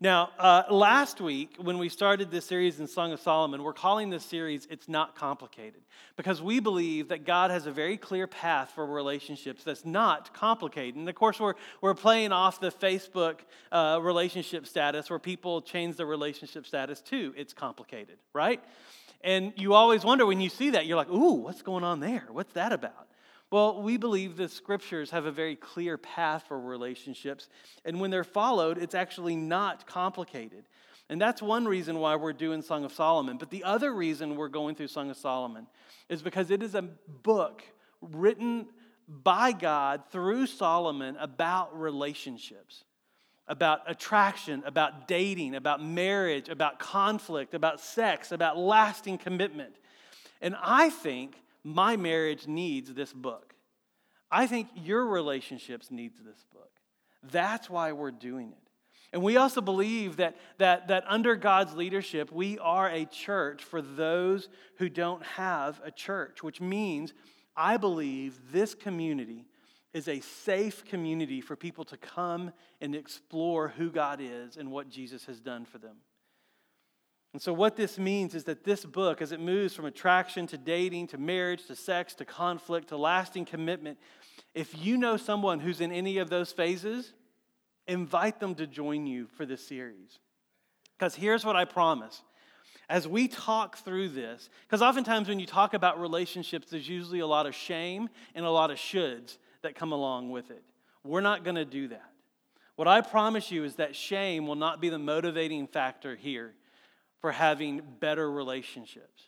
Now, uh, last week, when we started this series in Song of Solomon, we're calling this series It's Not Complicated because we believe that God has a very clear path for relationships that's not complicated. And of course, we're, we're playing off the Facebook uh, relationship status where people change their relationship status to It's Complicated, right? And you always wonder when you see that, you're like, ooh, what's going on there? What's that about? Well, we believe the scriptures have a very clear path for relationships, and when they're followed, it's actually not complicated. And that's one reason why we're doing Song of Solomon. But the other reason we're going through Song of Solomon is because it is a book written by God through Solomon about relationships, about attraction, about dating, about marriage, about conflict, about sex, about lasting commitment. And I think my marriage needs this book. I think your relationships needs this book. That's why we're doing it. And we also believe that, that, that under God's leadership, we are a church for those who don't have a church, which means I believe this community is a safe community for people to come and explore who God is and what Jesus has done for them. And so, what this means is that this book, as it moves from attraction to dating to marriage to sex to conflict to lasting commitment, if you know someone who's in any of those phases, invite them to join you for this series. Because here's what I promise. As we talk through this, because oftentimes when you talk about relationships, there's usually a lot of shame and a lot of shoulds that come along with it. We're not going to do that. What I promise you is that shame will not be the motivating factor here for having better relationships.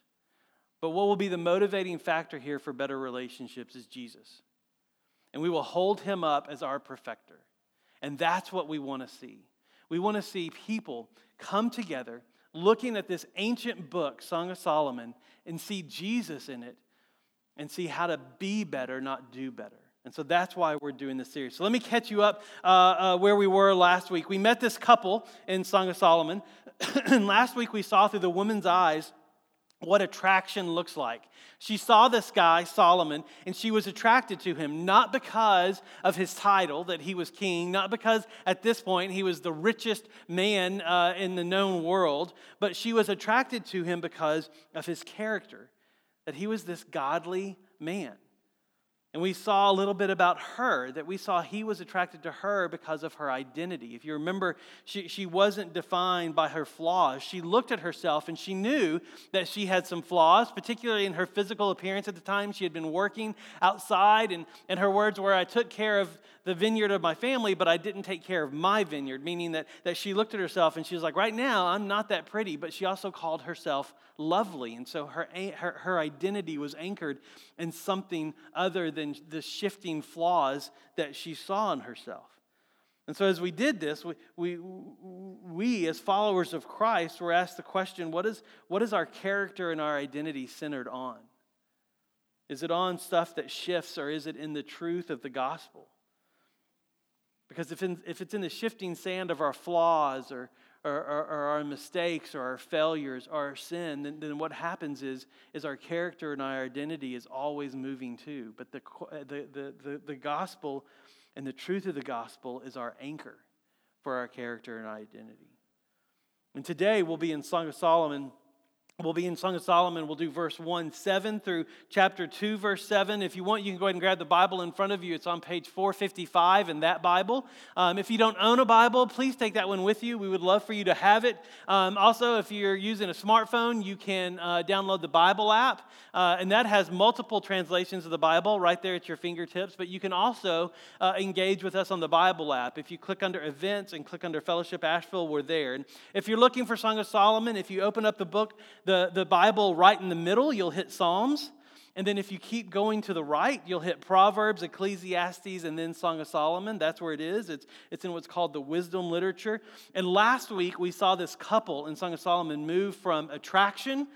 But what will be the motivating factor here for better relationships is Jesus. And we will hold him up as our perfecter. And that's what we want to see. We want to see people come together looking at this ancient book, Song of Solomon, and see Jesus in it and see how to be better, not do better. And so that's why we're doing this series. So let me catch you up uh, uh, where we were last week. We met this couple in Song of Solomon. and last week we saw through the woman's eyes what attraction looks like. She saw this guy, Solomon, and she was attracted to him, not because of his title, that he was king, not because at this point he was the richest man uh, in the known world, but she was attracted to him because of his character, that he was this godly man. And we saw a little bit about her, that we saw he was attracted to her because of her identity. If you remember, she, she wasn't defined by her flaws. She looked at herself and she knew that she had some flaws, particularly in her physical appearance at the time. She had been working outside, and, and her words were, I took care of the vineyard of my family, but I didn't take care of my vineyard, meaning that, that she looked at herself and she was like, Right now, I'm not that pretty, but she also called herself lovely. And so her, her, her identity was anchored in something other than the shifting flaws that she saw in herself. And so, as we did this, we, we, we, as followers of Christ, were asked the question what is, what is our character and our identity centered on? Is it on stuff that shifts, or is it in the truth of the gospel? Because if, in, if it's in the shifting sand of our flaws or, or, or, or, our mistakes or our failures or our sin, then, then what happens is, is our character and our identity is always moving too. But the, uh, the, the, the, the gospel and the truth of the gospel is our anchor for our character and identity. And today we'll be in Song of Solomon We'll be in Song of Solomon. We'll do verse 1 7 through chapter 2, verse 7. If you want, you can go ahead and grab the Bible in front of you. It's on page 455 in that Bible. Um, if you don't own a Bible, please take that one with you. We would love for you to have it. Um, also, if you're using a smartphone, you can uh, download the Bible app, uh, and that has multiple translations of the Bible right there at your fingertips. But you can also uh, engage with us on the Bible app. If you click under events and click under Fellowship Asheville, we're there. And if you're looking for Song of Solomon, if you open up the book, the, the Bible right in the middle, you'll hit Psalms. And then if you keep going to the right, you'll hit Proverbs, Ecclesiastes, and then Song of Solomon. That's where it is. It's, it's in what's called the wisdom literature. And last week, we saw this couple in Song of Solomon move from attraction.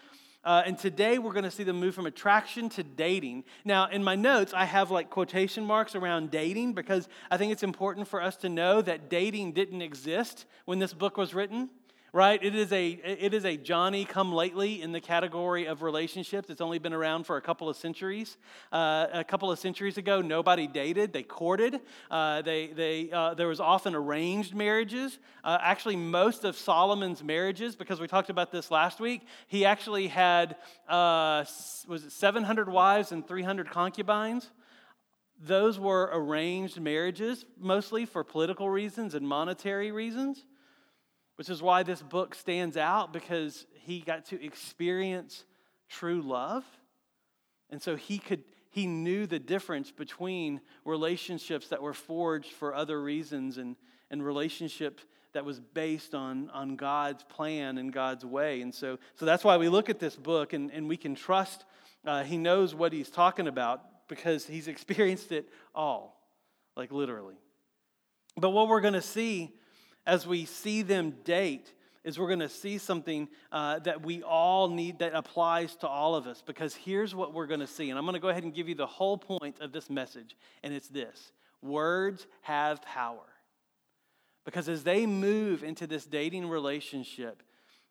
Uh, and today we're going to see them move from attraction to dating. Now, in my notes, I have like quotation marks around dating because I think it's important for us to know that dating didn't exist when this book was written. Right? It is a it is a Johnny come lately in the category of relationships. It's only been around for a couple of centuries. Uh, a couple of centuries ago, nobody dated; they courted. Uh, they they uh, there was often arranged marriages. Uh, actually, most of Solomon's marriages, because we talked about this last week, he actually had uh, was it 700 wives and 300 concubines. Those were arranged marriages, mostly for political reasons and monetary reasons which is why this book stands out because he got to experience true love. And so he could he knew the difference between relationships that were forged for other reasons and, and relationships that was based on, on God's plan and God's way. And so, so that's why we look at this book and, and we can trust uh, he knows what he's talking about because he's experienced it all, like literally. But what we're going to see as we see them date is we're going to see something uh, that we all need that applies to all of us. Because here's what we're going to see and i'm going to go ahead and give you the whole point of this message and it's this. Words have power. Because as they move into this dating relationship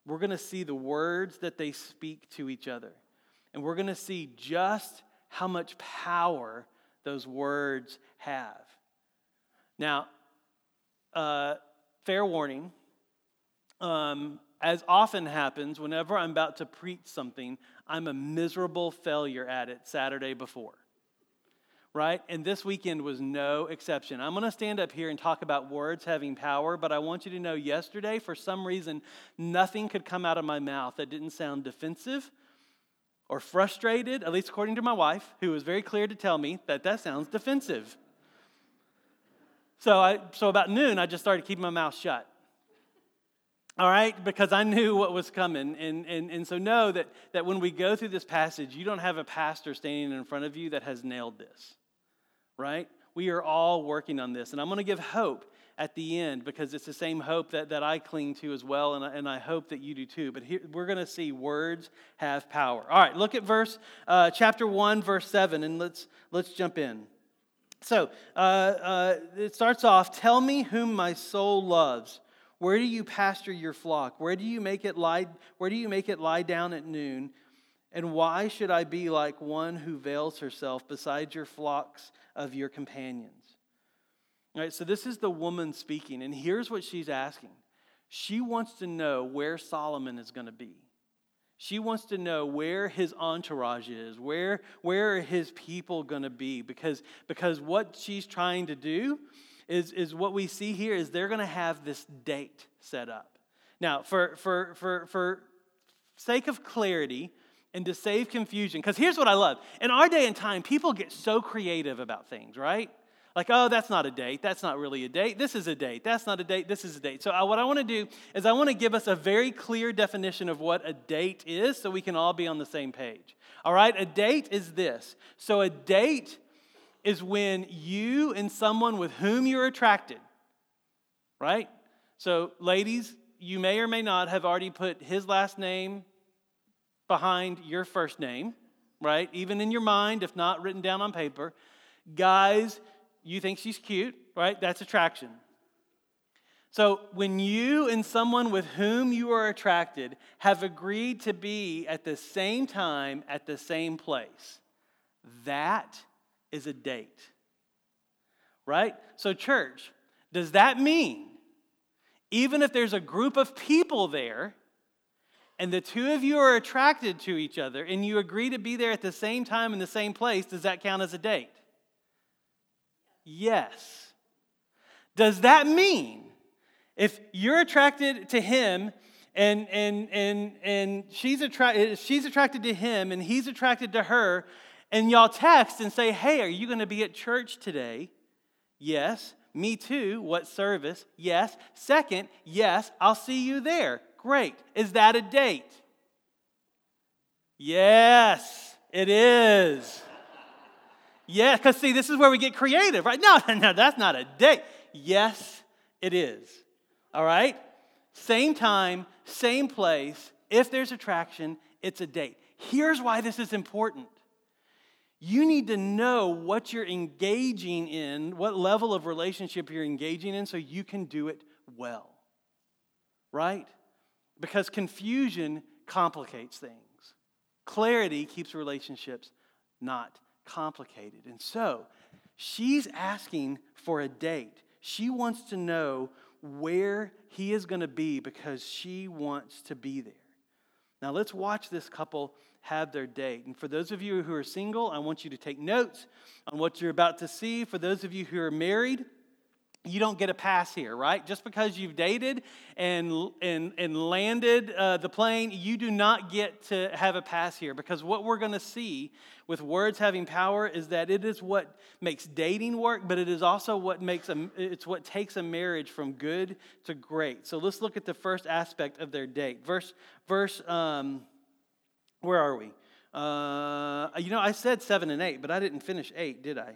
we're going to see the words that they speak to each other. And we're going to see just how much power those words have. Now uh, fair warning. Um, as often happens, whenever I'm about to preach something, I'm a miserable failure at it Saturday before. Right? And this weekend was no exception. I'm going to stand up here and talk about words having power, but I want you to know yesterday, for some reason, nothing could come out of my mouth that didn't sound defensive or frustrated, at least according to my wife, who was very clear to tell me that that sounds defensive. So, I, so about noon, I just started keeping my mouth shut. All right, because I knew what was coming. And, and, and so know that, that when we go through this passage, you don't have a pastor standing in front of you that has nailed this, right? We are all working on this. And I'm going to give hope at the end because it's the same hope that, that I cling to as well, and I, and I hope that you do too. But here, we're going to see words have power. All right, look at verse, uh, chapter 1, verse 7, and let's, let's jump in. So uh, uh, it starts off Tell me whom my soul loves. Where do you pasture your flock? Where do you make it lie, where do you make it lie down at noon? And why should I be like one who veils herself beside your flocks of your companions? All right, so this is the woman speaking, and here's what she's asking. She wants to know where Solomon is going to be. She wants to know where his entourage is, where, where are his people going to be? Because, because what she's trying to do is, is what we see here is they're going to have this date set up. Now, for, for, for, for sake of clarity and to save confusion, because here's what I love. In our day and time, people get so creative about things, right? Like, oh, that's not a date. That's not really a date. This is a date. That's not a date. This is a date. So, uh, what I want to do is I want to give us a very clear definition of what a date is so we can all be on the same page. All right? A date is this. So, a date is when you and someone with whom you're attracted, right? So, ladies, you may or may not have already put his last name behind your first name, right? Even in your mind, if not written down on paper. Guys, you think she's cute, right? That's attraction. So, when you and someone with whom you are attracted have agreed to be at the same time at the same place, that is a date. Right? So, church, does that mean even if there's a group of people there and the two of you are attracted to each other and you agree to be there at the same time in the same place, does that count as a date? Yes. Does that mean if you're attracted to him and, and, and, and she's, attra- she's attracted to him and he's attracted to her, and y'all text and say, Hey, are you going to be at church today? Yes. Me too. What service? Yes. Second, yes, I'll see you there. Great. Is that a date? Yes, it is. Yeah, because see, this is where we get creative, right? No, no, that's not a date. Yes, it is. All right? Same time, same place. If there's attraction, it's a date. Here's why this is important. You need to know what you're engaging in, what level of relationship you're engaging in, so you can do it well. Right? because confusion complicates things. Clarity keeps relationships not complicated. And so, she's asking for a date. She wants to know where he is going to be because she wants to be there. Now, let's watch this couple have their date. And for those of you who are single, I want you to take notes on what you're about to see. For those of you who are married, you don't get a pass here, right? Just because you've dated and, and, and landed uh, the plane, you do not get to have a pass here because what we're going to see with words having power is that it is what makes dating work, but it is also what makes a, it's what takes a marriage from good to great. So let's look at the first aspect of their date. Verse, verse, um, where are we? Uh, you know, I said seven and eight, but I didn't finish eight, did I?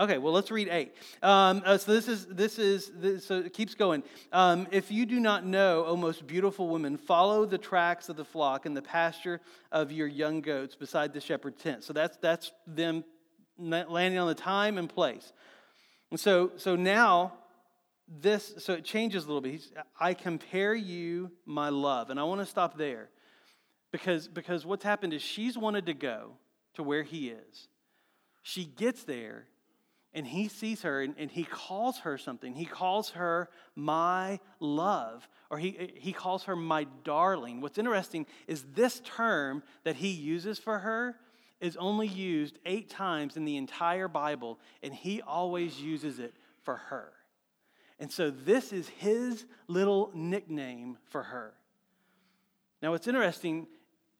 Okay, well, let's read eight. Um, uh, so this is this is this, so it keeps going. Um, if you do not know, O most beautiful women, follow the tracks of the flock and the pasture of your young goats beside the shepherd tent. So that's that's them landing on the time and place. And so so now this so it changes a little bit. He's, I compare you, my love, and I want to stop there because because what's happened is she's wanted to go to where he is. She gets there and he sees her and, and, he calls her something. He calls her my love, or he, he calls her my darling. What's interesting is this term that he uses for her is only used eight times in the entire Bible, and he always uses it for her. And so this is his little nickname for her. Now, what's interesting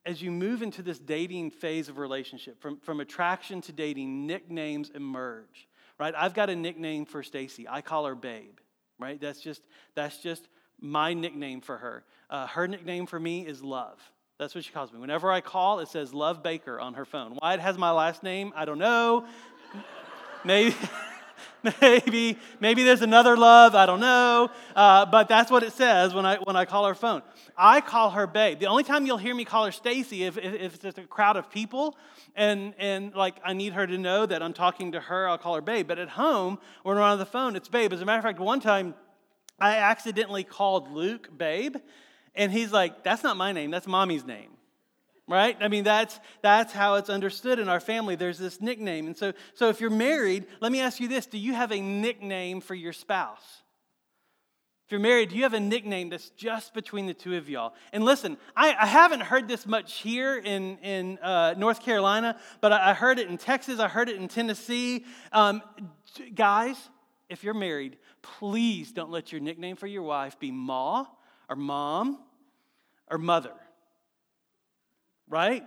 as you move into this dating phase of relationship, from, from attraction to dating, nicknames emerge right? I've got a nickname for Stacy. I call her Babe, right? That's just that's just my nickname for her. Uh, her nickname for me is Love. That's what she calls me. Whenever I call, it says Love Baker on her phone. Why it has my last name, I don't know. Maybe. maybe maybe there's another love i don't know. Uh, but that's what it says when i when i call her phone. I call her babe. The only time you'll hear me call her stacy if, if, if it's a crowd of people and and like i need her to know that i'm talking to her i'll call her babe. But at home when we're on the phone it's babe. As a matter of fact one time i accidentally called luke babe and he's like that's not my name. That's mommy's name right? I mean that's that's how it's understood in our family. There's this nickname. And so so if you're married let me ask you this. Do you have a nickname for your spouse? If you're married do you have a nickname that's just between the two of y'all? And listen i, I haven't heard this much here in in uh, north carolina but I, I, heard it in texas. I heard it in tennessee. Um, guys if you're married please don't let your nickname for your wife be ma or mom or mother right?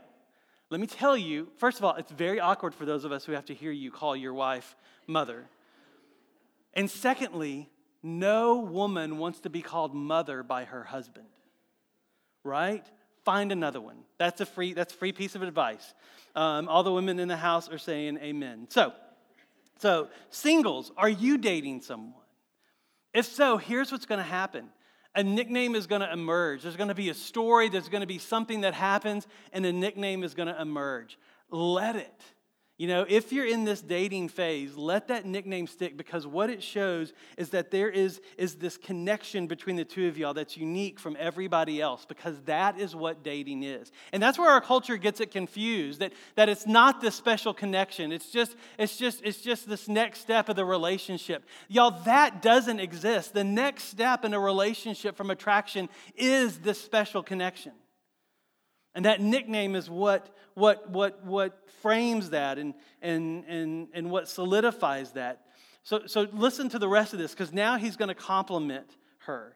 Let me tell you, first of all, it's very awkward for those of us who have to hear you call your wife mother. And secondly, no woman wants to be called mother by her husband, right? Find another one. That's a free, that's a free piece of advice. Um, all the women in the house are saying amen. So, so singles, are you dating someone? If so, here's what's going to happen a nickname is going to emerge. There's going to be a story, there's going to be something that happens, and a nickname is going to emerge. Let it. You know, if you're in this dating phase, let that nickname stick because what it shows is that there is, is this connection between the two of y'all that's unique from everybody else because that is what dating is. And that's where our culture gets it confused that, that it's not this special connection. It's just, it's, just, it's just this next step of the relationship. Y'all, that doesn't exist. The next step in a relationship from attraction is this special connection. And that nickname is what, what, what, what frames that and, and, and, and what solidifies that. So, so listen to the rest of this because now he's going to compliment her.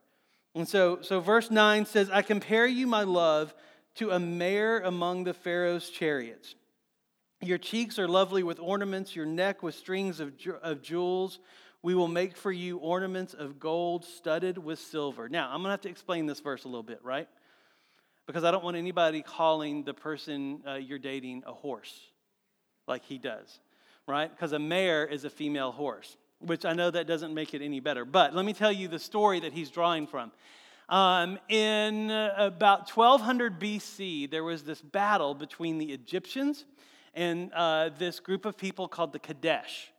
And so, so verse 9 says, I compare you, my love, to a mare among the Pharaoh's chariots. Your cheeks are lovely with ornaments, your neck with strings of, of jewels. We will make for you ornaments of gold studded with silver. Now, I'm going to have to explain this verse a little bit, right? Because I don't want anybody calling the person uh, you're dating a horse like he does, right? Because a mare is a female horse, which I know that doesn't make it any better. But let me tell you the story that he's drawing from. Um, in uh, about 1200 BC, there was this battle between the Egyptians and uh, this group of people called the Kadesh.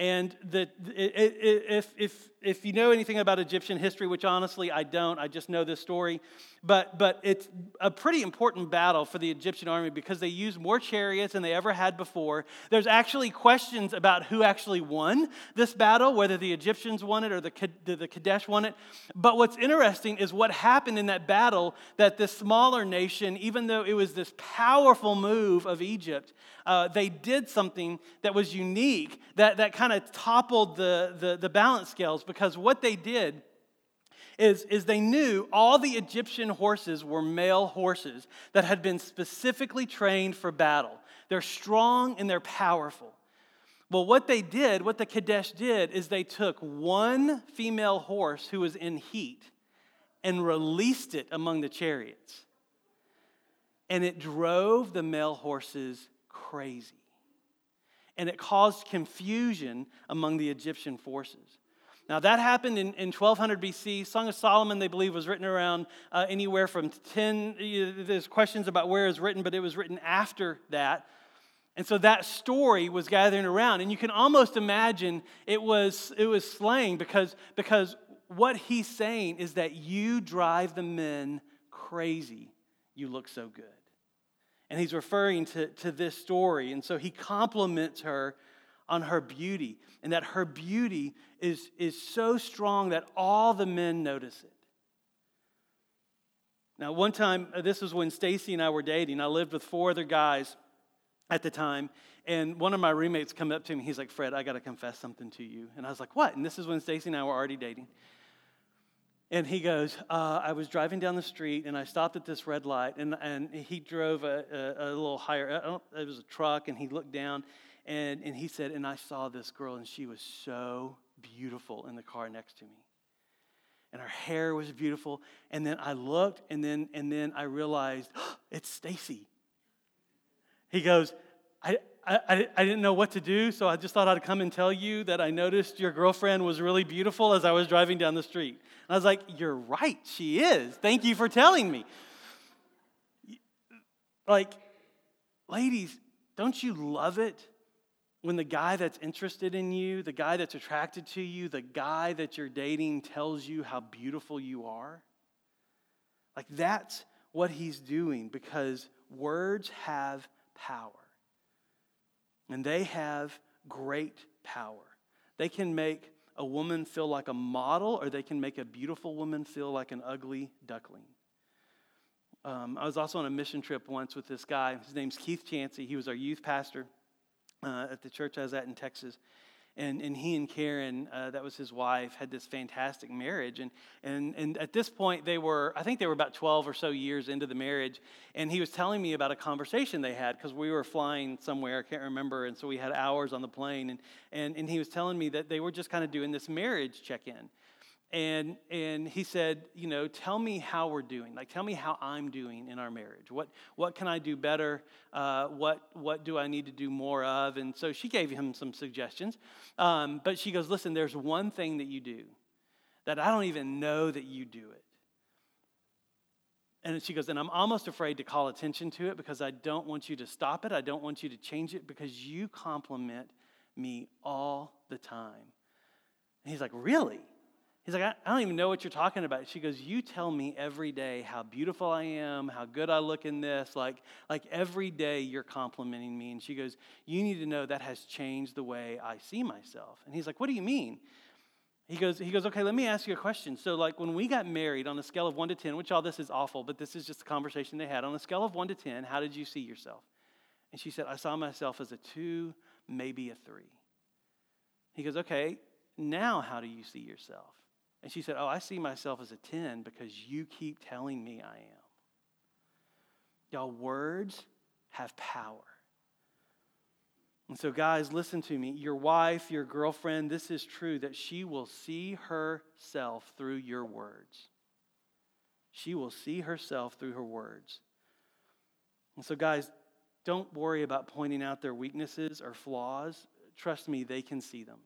And the, if, if if you know anything about Egyptian history, which honestly I don't, I just know this story, but, but it's a pretty important battle for the Egyptian army because they used more chariots than they ever had before. There's actually questions about who actually won this battle, whether the Egyptians won it or the, the Kadesh won it. But what's interesting is what happened in that battle that this smaller nation, even though it was this powerful move of Egypt, uh, they did something that was unique, that, that kind of toppled the, the, the balance scales, because what they did is, is they knew all the Egyptian horses were male horses that had been specifically trained for battle. They're strong and they're powerful. Well, what they did, what the Kadesh did, is they took one female horse who was in heat and released it among the chariots. And it drove the male horses crazy. And it caused confusion among the Egyptian forces. Now, that happened in, in 1200 BC. Song of Solomon, they believe, was written around uh, anywhere from 10. There's questions about where it was written, but it was written after that. And so that story was gathering around. And you can almost imagine it was, it was slang because, because what he's saying is that you drive the men crazy. You look so good. And he's referring to, to this story. And so he compliments her on her beauty, and that her beauty is, is so strong that all the men notice it. Now, one time, uh, this was when Stacy and I were dating. I lived with four other guys at the time, and one of my roommates come up to me. He's like, "Fred, I got to confess something to you." And I was like, "What?" And this is when Stacy and I were already dating. And he goes, uh, I was driving down the street and I stopped at this red light, and, and he drove a, a, a little higher, it was a truck, and he looked down and, and he said, and I saw this girl, and she was so beautiful in the car next to me. And her hair was beautiful. And then I looked, and then, and then I realized, oh, it's Stacy. He goes, I, I, I didn't know what to do, so I just thought I'd come and tell you that I noticed your girlfriend was really beautiful as I was driving down the street. And I was like, You're right, she is. Thank you for telling me. Like, ladies, don't you love it when the guy that's interested in you, the guy that's attracted to you, the guy that you're dating tells you how beautiful you are? Like that's what he's doing because words have power. And they have great power. They can make a woman feel like a model, or they can make a beautiful woman feel like an ugly duckling. Um, I was also on a mission trip once with this guy. His name's Keith Chansey. He was our youth pastor uh, at the church I was at in Texas. And, and he and Karen, uh, that was his wife, had this fantastic marriage. And, and, and at this point, they were, I think they were about 12 or so years into the marriage. And he was telling me about a conversation they had because we were flying somewhere, I can't remember. And so we had hours on the plane. And, and, and he was telling me that they were just kind of doing this marriage check in. And, and he said, you know, tell me how we're doing. Like, tell me how I'm doing in our marriage. What, what can I do better? Uh, what, what do I need to do more of? And so she gave him some suggestions. Um, but she goes, listen, there's one thing that you do that I don't even know that you do it. And she goes, and I'm almost afraid to call attention to it because I don't want you to stop it. I don't want you to change it because you compliment me all the time. And he's like, really? He's like, I, don't even know what you're talking about. She goes, You tell me every day how beautiful I am, how good I look in this. Like, like every day you're complimenting me. And she goes, You need to know that has changed the way I see myself. And he's like, What do you mean? He goes, he goes, okay, let me ask you a question. So, like, when we got married on a scale of one to 10, which all this is awful, but this is just a conversation they had. On a scale of one to 10, how did you see yourself? And she said, I saw myself as a two, maybe a three. He goes, okay, now how do you see yourself? And she said, Oh, I see myself as a 10 because you keep telling me I am. Y'all, words have power. And so, guys, listen to me. Your wife, your girlfriend, this is true that she will see herself through your words. She will see herself through her words. And so, guys, don't worry about pointing out their weaknesses or flaws. Trust me, they can see them.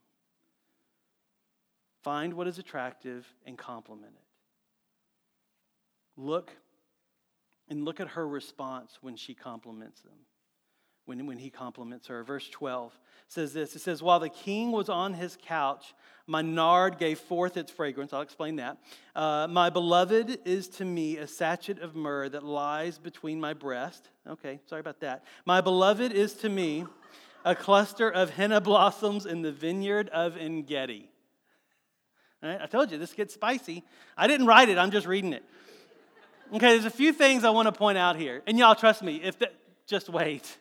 Find what is attractive and compliment it. Look and look at her response when she compliments them. when, when he compliments her. Verse 12 says this It says, While the king was on his couch, my nard gave forth its fragrance. I'll explain that. Uh, my beloved is to me a sachet of myrrh that lies between my breast. Okay, sorry about that. My beloved is to me a cluster of henna blossoms in the vineyard of Engedi. Right? I told you this gets spicy. I didn't write it, I'm just reading it. Okay, there's a few things I want to point out here. And y'all trust me, if the, just wait.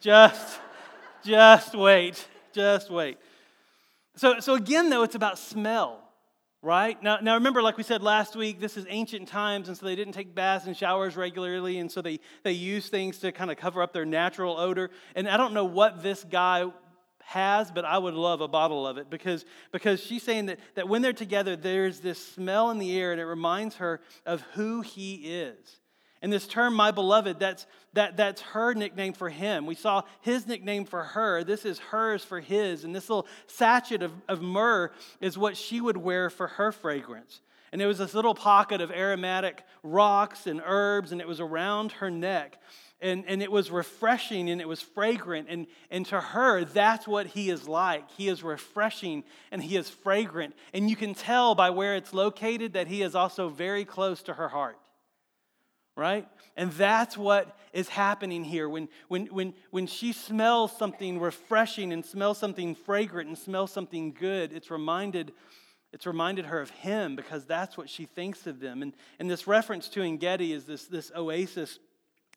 Just just wait. Just wait. So, so again, though, it's about smell, right? Now, now, remember, like we said last week, this is ancient times, and so they didn't take baths and showers regularly, and so they, they use things to kind of cover up their natural odor. And I don't know what this guy has, but I would love a bottle of it because, because she's saying that, that when they're together, there's this smell in the air, and it reminds her of who he is. And this term, my beloved, that's, that, that's her nickname for him. We saw his nickname for her. This is hers for his. And this little sachet of, of myrrh is what she would wear for her fragrance. And there was this little pocket of aromatic rocks and herbs, and it was around her neck. And, and it was refreshing and it was fragrant. And, and to her, that's what he is like. He is refreshing and he is fragrant. And you can tell by where it's located that he is also very close to her heart right? And that's what is happening here. When, when, when, when she smells something refreshing and smells something fragrant and smells something good, it's reminded, it's reminded her of him because that's what she thinks of them. And, and this reference to Engedi is this, this oasis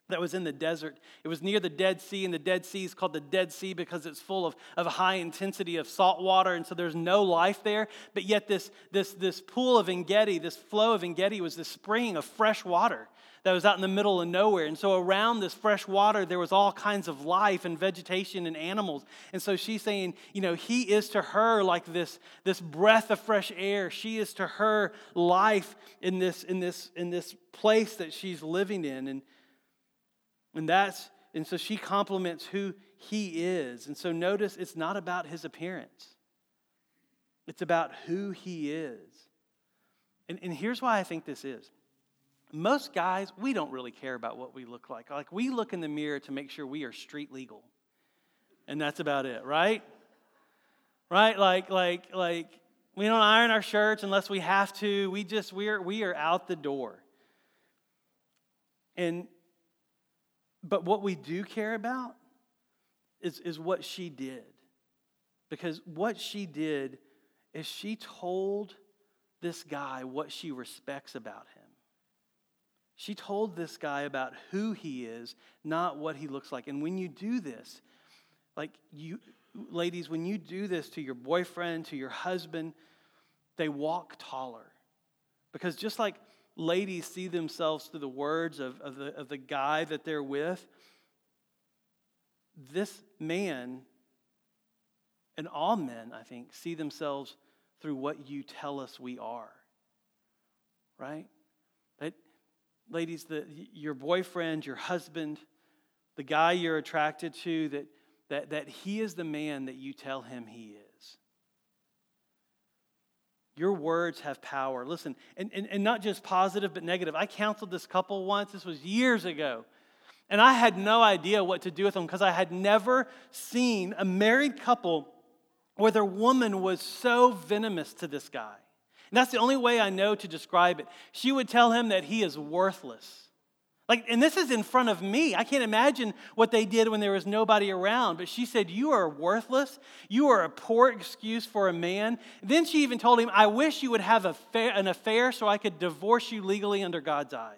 that was in the desert. It was near the Dead Sea, and the Dead Sea is called the Dead Sea because it's full of, of high intensity of salt water, and so there's no life there. But yet, this, this, this pool of Engedi, this flow of Engedi, was this spring of fresh water that was out in the middle of nowhere. And so around this fresh water, there was all kinds of life and vegetation and animals. And so she's saying, you know, he is to her like this, this breath of fresh air. She is to her life in this, in this, in this place that she's living in. And, and that's, and so she compliments who he is. And so notice it's not about his appearance. It's about who he is. And, and here's why I think this is most guys, we don't really care about what we look like. Like, we look in the mirror to make sure we are street legal. And that's about it, right? Right? Like, like, like, we don't iron our shirts unless we have to. We just, we are, we are out the door. And, but what we do care about is, is what she did. Because what she did is she told this guy what she respects about him. She told this guy about who he is, not what he looks like. And when you do this, like you, ladies, when you do this to your boyfriend, to your husband, they walk taller. Because just like ladies see themselves through the words of, of, the, of the guy that they're with, this man and all men, I think, see themselves through what you tell us we are. Right? That, ladies, the, your boyfriend, your husband, the guy you're attracted to, that, that, that he is the man that you tell him he is. Your words have power. Listen, and, and, and not just positive, but negative. I counseled this couple once, this was years ago. And I had no idea what to do with them because I had never seen a married couple where their woman was so venomous to this guy. And that's the only way I know to describe it. She would tell him that he is worthless. Like, and this is in front of me. I can't imagine what they did when there was nobody around. But she said, You are worthless. You are a poor excuse for a man. Then she even told him, I wish you would have an affair so I could divorce you legally under God's eyes.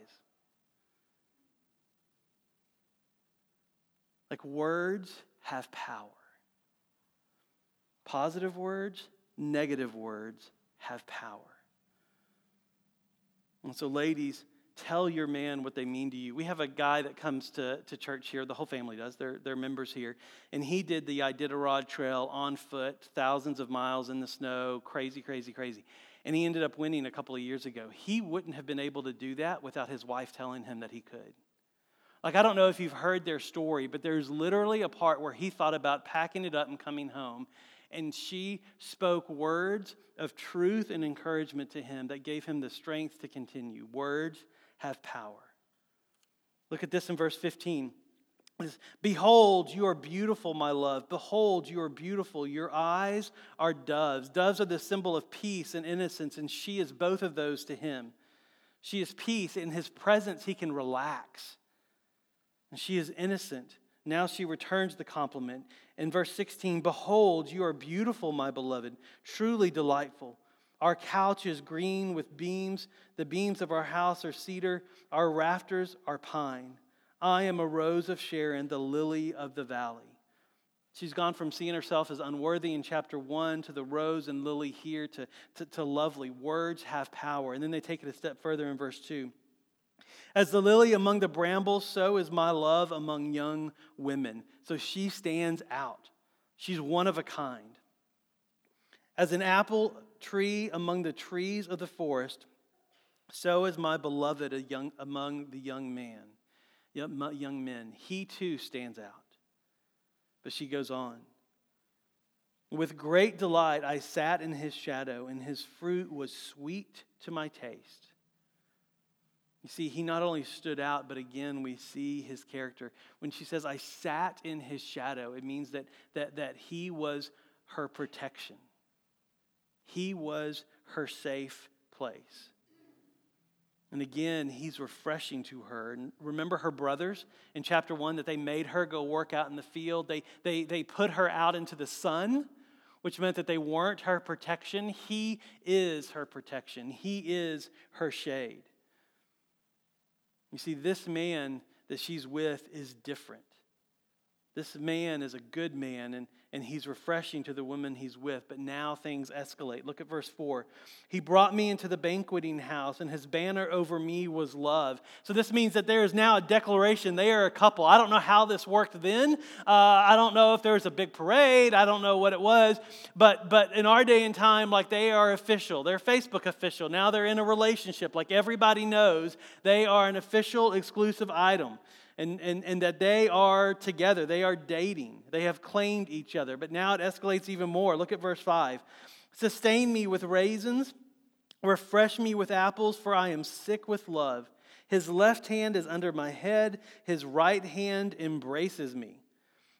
Like, words have power. Positive words, negative words have power. And so, ladies, tell your man what they mean to you. We have a guy that comes to, to church here, the whole family does, they're, they're members here. And he did the Iditarod Trail on foot, thousands of miles in the snow, crazy, crazy, crazy. And he ended up winning a couple of years ago. He wouldn't have been able to do that without his wife telling him that he could. Like, I don't know if you've heard their story, but there's literally a part where he thought about packing it up and coming home and she spoke words of truth and encouragement to him that gave him the strength to continue. Words have power. Look at this in verse 15. is, Behold, you are beautiful, my love. Behold, you are beautiful. Your eyes are doves. Doves are the symbol of peace and innocence, and she is both of those to him. She is peace. In his presence, he can relax. And she is innocent. Now she returns the compliment. In verse 16, Behold, you are beautiful, my beloved, truly delightful. Our couch is green with beams. The beams of our house are cedar. Our rafters are pine. I am a rose of Sharon, the lily of the valley. She's gone from seeing herself as unworthy in chapter one to the rose and lily here to, to, to lovely. Words have power. And then they take it a step further in verse 2. As the lily among the brambles, so is my love among young women. So she stands out. She's one of a kind. As an apple tree among the trees of the forest, so is my beloved young, among the young man young men. He too stands out. But she goes on. With great delight I sat in his shadow, and his fruit was sweet to my taste. You see, he not only stood out, but again, we see his character. When she says, I sat in his shadow, it means that, that, that he was her protection, he was her safe place. And again, he's refreshing to her. And remember her brothers in chapter one that they made her go work out in the field? They, they, they put her out into the sun, which meant that they weren't her protection. He is her protection, he is her shade. You see, this man that she's with is different. This man is a good man, and, and he's refreshing to the woman he's with. But now things escalate. Look at verse 4. He brought me into the banqueting house, and his banner over me was love. So this means that there is now a declaration. They are a couple. I don't know how this worked then. Uh, I don't know if there was a big parade. I don't know what it was. But, but in our day and time, like they are official. They're Facebook official. Now they're in a relationship. Like everybody knows, they are an official, exclusive item and, and, and that they are together. They are dating. They have claimed each other. But now it escalates even more. Look at verse 5. Sustain me with raisins, refresh me with apples, for I am sick with love. His left hand is under my head, his right hand embraces me.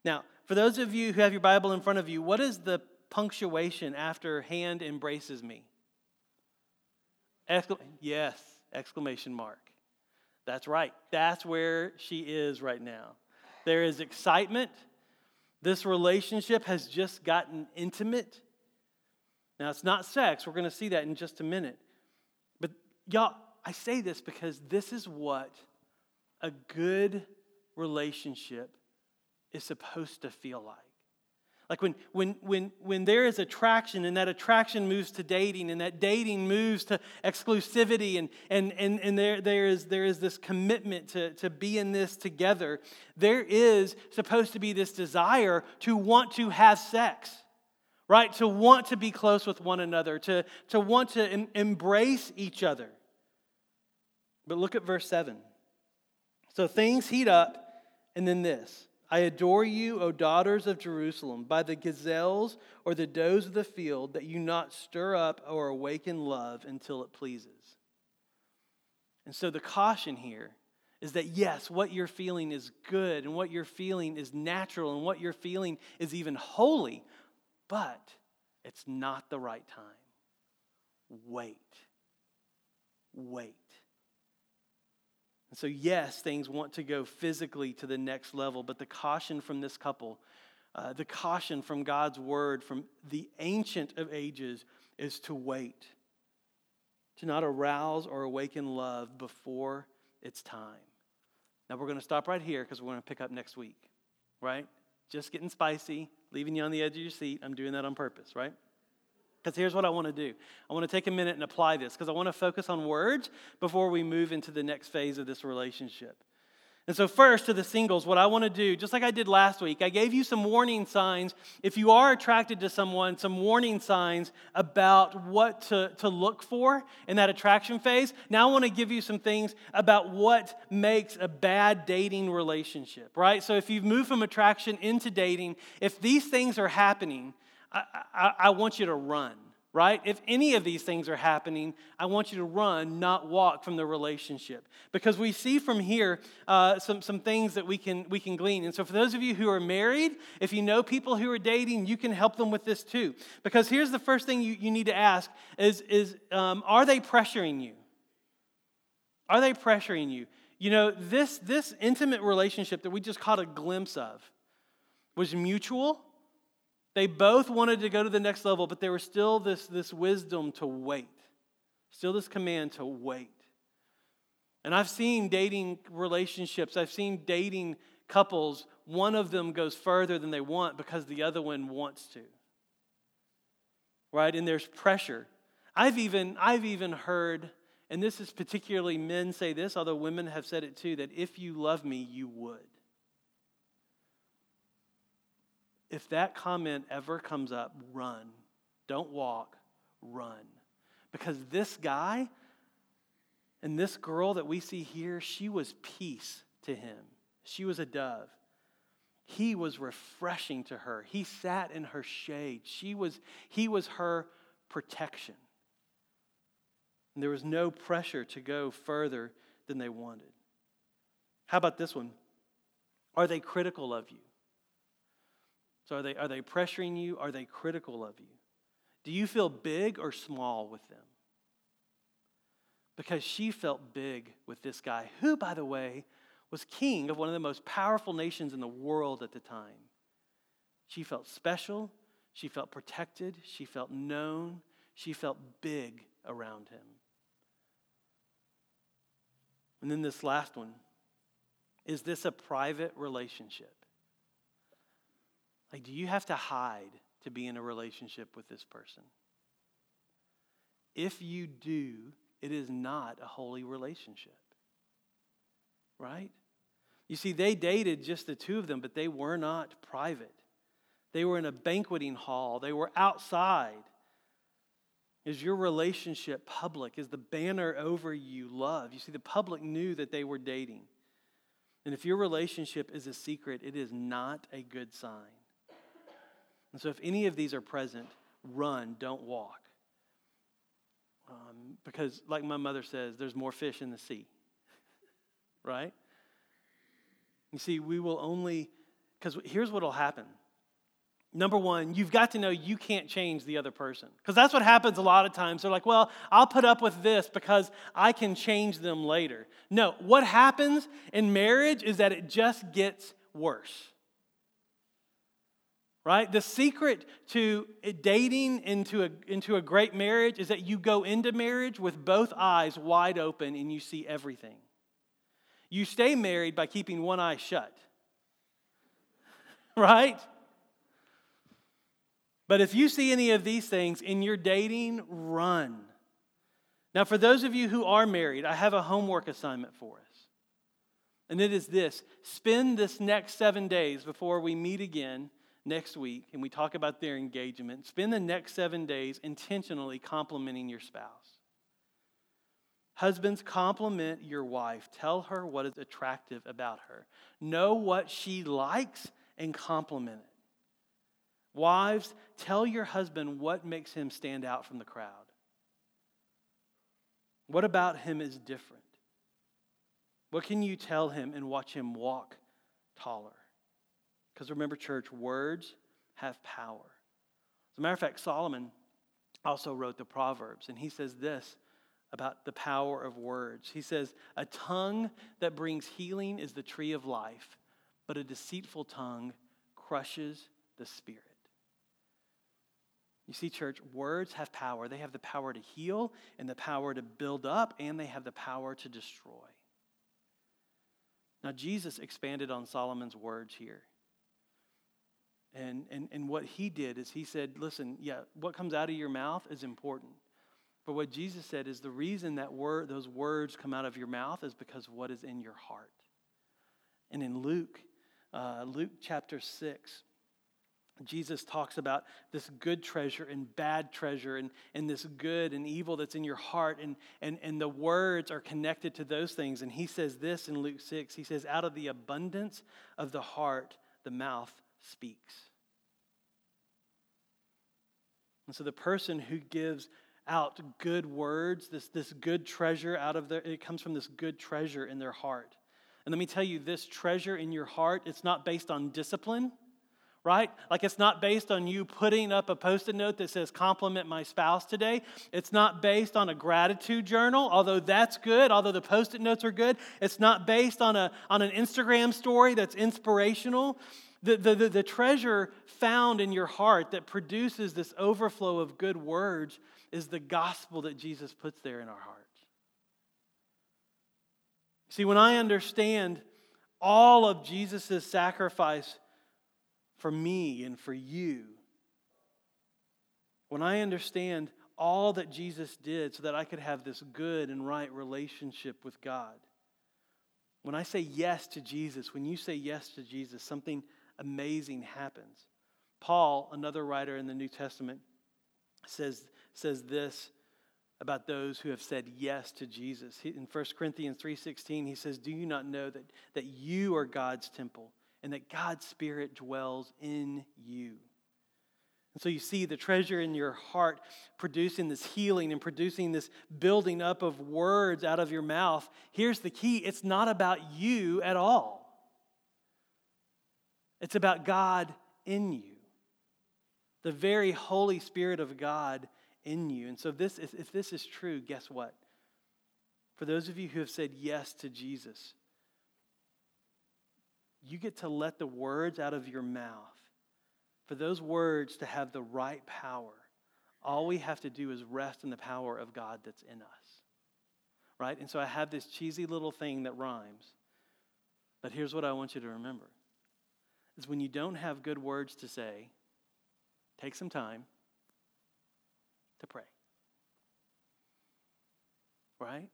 Now, for those of you who have your Bible in front of you, what is the punctuation after hand embraces me? Exclam- yes, exclamation mark. That's right. That's where she is right now. There is excitement. This relationship has just gotten intimate. Now, it's not sex. We're going to see that in just a minute. But, y'all, I say this because this is what a good relationship is supposed to feel like. Like when, when, when, when there is attraction and that attraction moves to dating and that dating moves to exclusivity and, and, and, and there, there, is, there is this commitment to, to be in this together, there is supposed to be this desire to want to have sex, right? To want to be close with one another, to, to want to em- embrace each other. But look at verse 7. So things heat up, and then this. I adore you, O daughters of Jerusalem, by the gazelles or the does of the field, that you not stir up or awaken love until it pleases. And so the caution here is that yes, what you're feeling is good, and what you're feeling is natural, and what you're feeling is even holy, but it's not the right time. Wait. Wait. So, yes, things want to go physically to the next level, but the caution from this couple, uh, the caution from God's word, from the ancient of ages, is to wait, to not arouse or awaken love before it's time. Now, we're going to stop right here because we're going to pick up next week, right? Just getting spicy, leaving you on the edge of your seat. I'm doing that on purpose, right? Because here's what I want to do I want to take a minute and apply this because I want to focus on words before we move into the next phase of this relationship. And so, first, to the singles, what I want to do, just like I did last week, I gave you some warning signs. If you are attracted to someone, some warning signs about what to, to look for in that attraction phase. Now, I want to give you some things about what makes a bad dating relationship, right? So, if you've moved from attraction into dating, if these things are happening, I, I, I want you to run right? If any of these things are happening, I want you to run, not walk from the relationship. Because we see from here uh, some, some things that we can, we can glean. And so, for those of you who are married, if you know people who are dating, you can help them with this too. Because here's the first thing you, you need to ask is, is um, are they pressuring you? Are they pressuring you? You know, this, this intimate relationship that we just caught a glimpse of was mutual they both wanted to go to the next level, but there was still this, this wisdom to wait, still this command to wait. And I've seen dating relationships, I've seen dating couples, one of them goes further than they want because the other one wants to. Right? And there's pressure. I've even, I've even heard, and this is particularly men say this, although women have said it too, that if you love me, you would. If that comment ever comes up, run. Don't walk, run. Because this guy and this girl that we see here, she was peace to him. She was a dove. He was refreshing to her. He sat in her shade. She was, he was her protection. And there was no pressure to go further than they wanted. How about this one? Are they critical of you? So are they, are they pressuring you? Are they critical of you? Do you feel big or small with them? Because she felt big with this guy, who, by the way, was king of one of the most powerful nations in the world at the time. She felt special. She felt protected. She felt known. She felt big around him. And then this last one is this a private relationship? Like, do you have to hide to be in a relationship with this person? If you do, it is not a holy relationship. Right? You see, they dated just the two of them, but they were not private. They were in a banqueting hall, they were outside. Is your relationship public? Is the banner over you love? You see, the public knew that they were dating. And if your relationship is a secret, it is not a good sign. And so, if any of these are present, run, don't walk. Um, because, like my mother says, there's more fish in the sea. right? You see, we will only, because here's what will happen. Number one, you've got to know you can't change the other person. Because that's what happens a lot of times. They're like, well, I'll put up with this because I can change them later. No, what happens in marriage is that it just gets worse right? The secret to dating into a, into a great marriage is that you go into marriage with both eyes wide open and you see everything. You stay married by keeping one eye shut, right? But if you see any of these things in your dating, run. Now, for those of you who are married, I have a homework assignment for us. And it is this spend this next seven days before we meet again next week and we talk about their engagement, spend the next seven days intentionally complimenting your spouse. Husbands, compliment your wife. Tell her what is attractive about her. Know what she likes and compliment it. Wives, tell your husband what makes him stand out from the crowd. What about him is different? What can you tell him and watch him walk taller? Because remember, church, words have power. As a matter of fact, Solomon also wrote the Proverbs, and he says this about the power of words. He says, A tongue that brings healing is the tree of life, but a deceitful tongue crushes the spirit. You see, church, words have power. They have the power to heal and the power to build up, and they have the power to destroy. Now, Jesus expanded on Solomon's words here. And, and, and what he did is he said, listen, yeah, what comes out of your mouth is important. But what Jesus said is the reason that word, those words come out of your mouth is because of what is in your heart. And in Luke, uh, Luke chapter 6, Jesus talks about this good treasure and bad treasure and, and this good and evil that's in your heart. And, and, and the words are connected to those things. And he says this in Luke 6 He says, Out of the abundance of the heart, the mouth speaks. And so the person who gives out good words, this, this good treasure out of their, it comes from this good treasure in their heart. And let me tell you, this treasure in your heart, it's not based on discipline, right? Like it's not based on you putting up a post it note that says, compliment my spouse today. It's not based on a gratitude journal, although that's good, although the post it notes are good. It's not based on, a, on an Instagram story that's inspirational. The, the, the, the treasure found in your heart that produces this overflow of good words is the gospel that Jesus puts there in our hearts. See, when I understand all of Jesus' sacrifice for me and for you, when I understand all that Jesus did so that I could have this good and right relationship with God, when I say yes to Jesus, when you say yes to Jesus, something amazing happens. Paul, another writer in the New Testament, says, says this about those who have said yes to Jesus. In 1 Corinthians 3:16, he says, "Do you not know that, that you are God's temple and that God's Spirit dwells in you?" And so you see the treasure in your heart producing this healing and producing this building up of words out of your mouth. Here's the key it's not about you at all, it's about God in you, the very Holy Spirit of God in you. And so, this, if this is true, guess what? For those of you who have said yes to Jesus, you get to let the words out of your mouth, for those words to have the right power, all we have to do is rest in the power of God that's in us. Right? And so I have this cheesy little thing that rhymes. But here's what I want you to remember is when you don't have good words to say, take some time to pray. Right?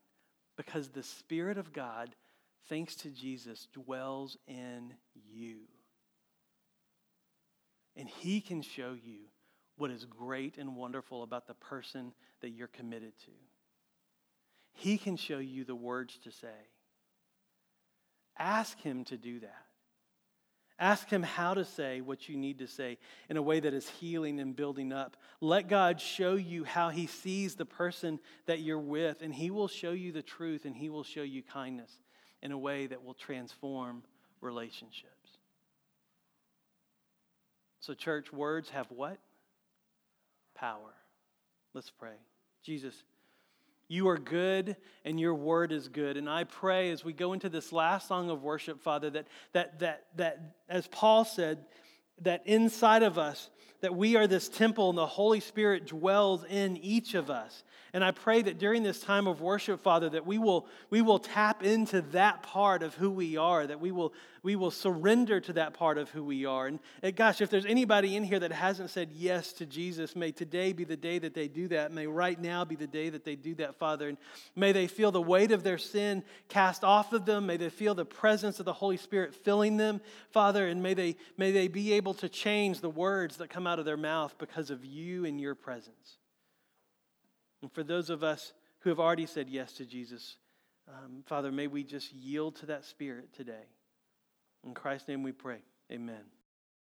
Because the Spirit of God, thanks to Jesus, dwells in you. And He can show you what is great and wonderful about the person that you're committed to. He can show you the words to say. Ask Him to do that. Ask Him how to say what you need to say in a way that is healing and building up. Let God show you how He sees the person that you're with, and He will show you the truth and He will show you kindness in a way that will transform relationships. So, church, words have what? Power. Let's pray. Jesus. You are good and your word is good. And I pray as we go into this last song of worship, Father, that, that, that, that as Paul said, that inside of us, that we are this temple and the Holy Spirit dwells in each of us. And I pray that during this time of worship, Father, that we will, we will tap into that part of who we are, that we will, we will surrender to that part of who we are. And, and gosh, if there's anybody in here that hasn't said yes to Jesus, may today be the day that they do that. May right now be the day that they do that, Father. And may they feel the weight of their sin cast off of them. May they feel the presence of the Holy Spirit filling them, Father. And may they, may they be able to change the words that come out of their mouth because of you and your presence. And for those of us who have already said yes to Jesus, um, Father, may we just yield to that spirit today. In Christ's name we pray. Amen.